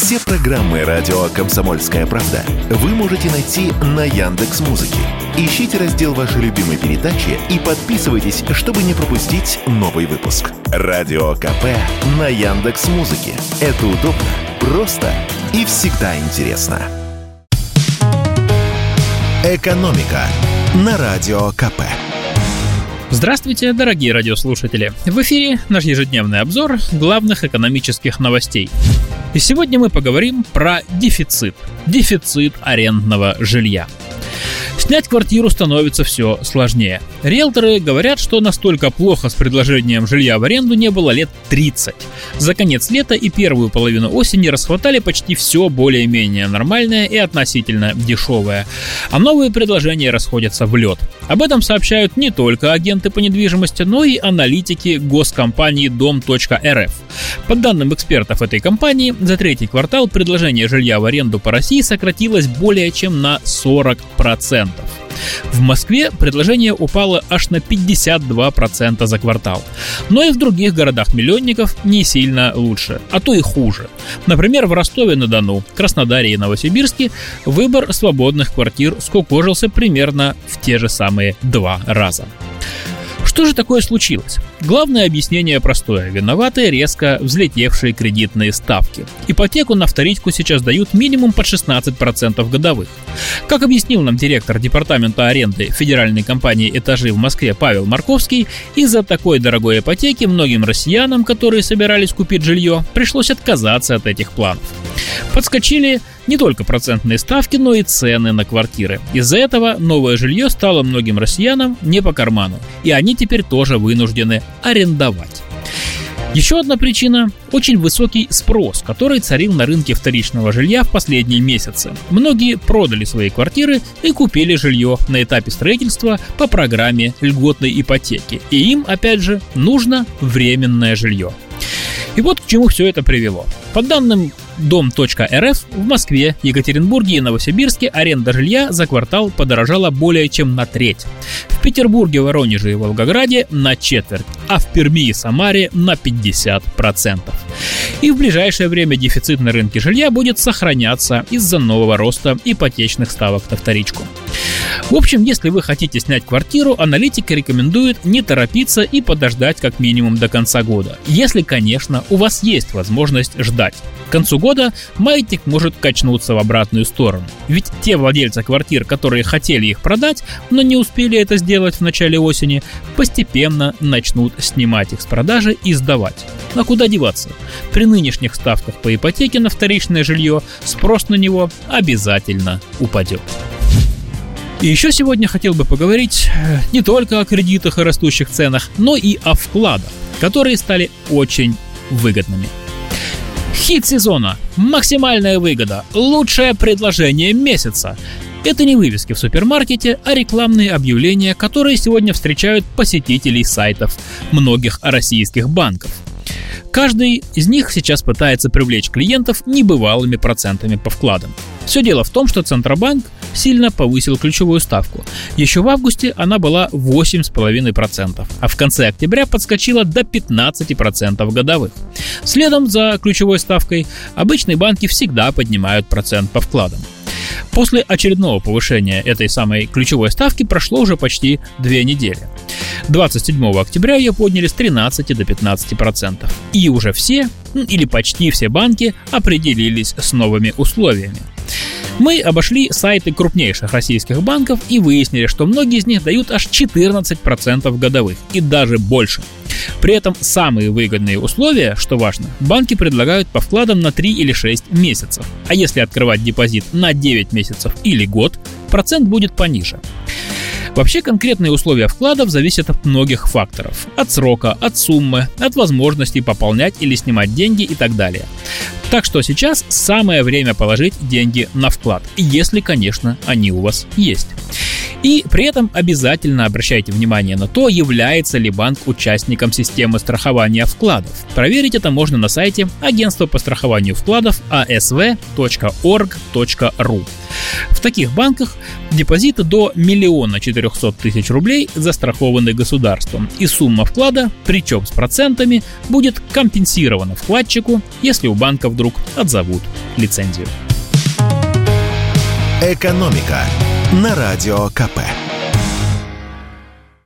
Все программы радио Комсомольская правда вы можете найти на Яндекс Музыке. Ищите раздел вашей любимой передачи и подписывайтесь, чтобы не пропустить новый выпуск. Радио КП на Яндекс Музыке. Это удобно, просто и всегда интересно. Экономика на радио КП. Здравствуйте, дорогие радиослушатели! В эфире наш ежедневный обзор главных экономических новостей. И сегодня мы поговорим про дефицит. Дефицит арендного жилья. Снять квартиру становится все сложнее. Риэлторы говорят, что настолько плохо с предложением жилья в аренду не было лет 30. За конец лета и первую половину осени расхватали почти все более-менее нормальное и относительно дешевое. А новые предложения расходятся в лед. Об этом сообщают не только агенты по недвижимости, но и аналитики госкомпании Дом.рф. По данным экспертов этой компании, за третий квартал предложение жилья в аренду по России сократилось более чем на 40%. В Москве предложение упало аж на 52% за квартал. Но и в других городах-миллионников не сильно лучше, а то и хуже. Например, в Ростове-на-Дону, Краснодаре и Новосибирске выбор свободных квартир скукожился примерно в те же самые два раза. Что же такое случилось? Главное объяснение простое. Виноваты резко взлетевшие кредитные ставки. Ипотеку на вторичку сейчас дают минимум под 16% годовых. Как объяснил нам директор департамента аренды федеральной компании «Этажи» в Москве Павел Марковский, из-за такой дорогой ипотеки многим россиянам, которые собирались купить жилье, пришлось отказаться от этих планов. Подскочили не только процентные ставки, но и цены на квартиры. Из-за этого новое жилье стало многим россиянам не по карману, и они теперь тоже вынуждены арендовать. Еще одна причина – очень высокий спрос, который царил на рынке вторичного жилья в последние месяцы. Многие продали свои квартиры и купили жилье на этапе строительства по программе льготной ипотеки. И им, опять же, нужно временное жилье. И вот к чему все это привело. По данным Дом.рф в Москве, Екатеринбурге и Новосибирске аренда жилья за квартал подорожала более чем на треть. В Петербурге, Воронеже и Волгограде на четверть, а в Перми и Самаре на 50%. И в ближайшее время дефицит на рынке жилья будет сохраняться из-за нового роста ипотечных ставок на вторичку. В общем, если вы хотите снять квартиру, аналитики рекомендуют не торопиться и подождать как минимум до конца года. Если, конечно, у вас есть возможность ждать. К концу года маятник может качнуться в обратную сторону. Ведь те владельцы квартир, которые хотели их продать, но не успели это сделать в начале осени, постепенно начнут снимать их с продажи и сдавать. А куда деваться? При нынешних ставках по ипотеке на вторичное жилье спрос на него обязательно упадет. И еще сегодня хотел бы поговорить э, не только о кредитах и растущих ценах, но и о вкладах, которые стали очень выгодными. Хит сезона, максимальная выгода, лучшее предложение месяца. Это не вывески в супермаркете, а рекламные объявления, которые сегодня встречают посетителей сайтов многих российских банков. Каждый из них сейчас пытается привлечь клиентов небывалыми процентами по вкладам. Все дело в том, что Центробанк сильно повысил ключевую ставку. Еще в августе она была 8,5%, а в конце октября подскочила до 15% годовых. Следом за ключевой ставкой обычные банки всегда поднимают процент по вкладам. После очередного повышения этой самой ключевой ставки прошло уже почти две недели. 27 октября ее подняли с 13 до 15%. И уже все, или почти все банки определились с новыми условиями. Мы обошли сайты крупнейших российских банков и выяснили, что многие из них дают аж 14% годовых и даже больше. При этом самые выгодные условия, что важно, банки предлагают по вкладам на 3 или 6 месяцев. А если открывать депозит на 9 месяцев или год, процент будет пониже. Вообще конкретные условия вкладов зависят от многих факторов. От срока, от суммы, от возможности пополнять или снимать деньги и так далее. Так что сейчас самое время положить деньги на вклад, если, конечно, они у вас есть. И при этом обязательно обращайте внимание на то, является ли банк участником системы страхования вкладов. Проверить это можно на сайте Агентства по страхованию вкладов asv.org.ru. В таких банках депозиты до миллиона четырехсот тысяч рублей застрахованы государством, и сумма вклада, причем с процентами, будет компенсирована вкладчику, если у банка вдруг отзовут лицензию. Экономика на радио КП.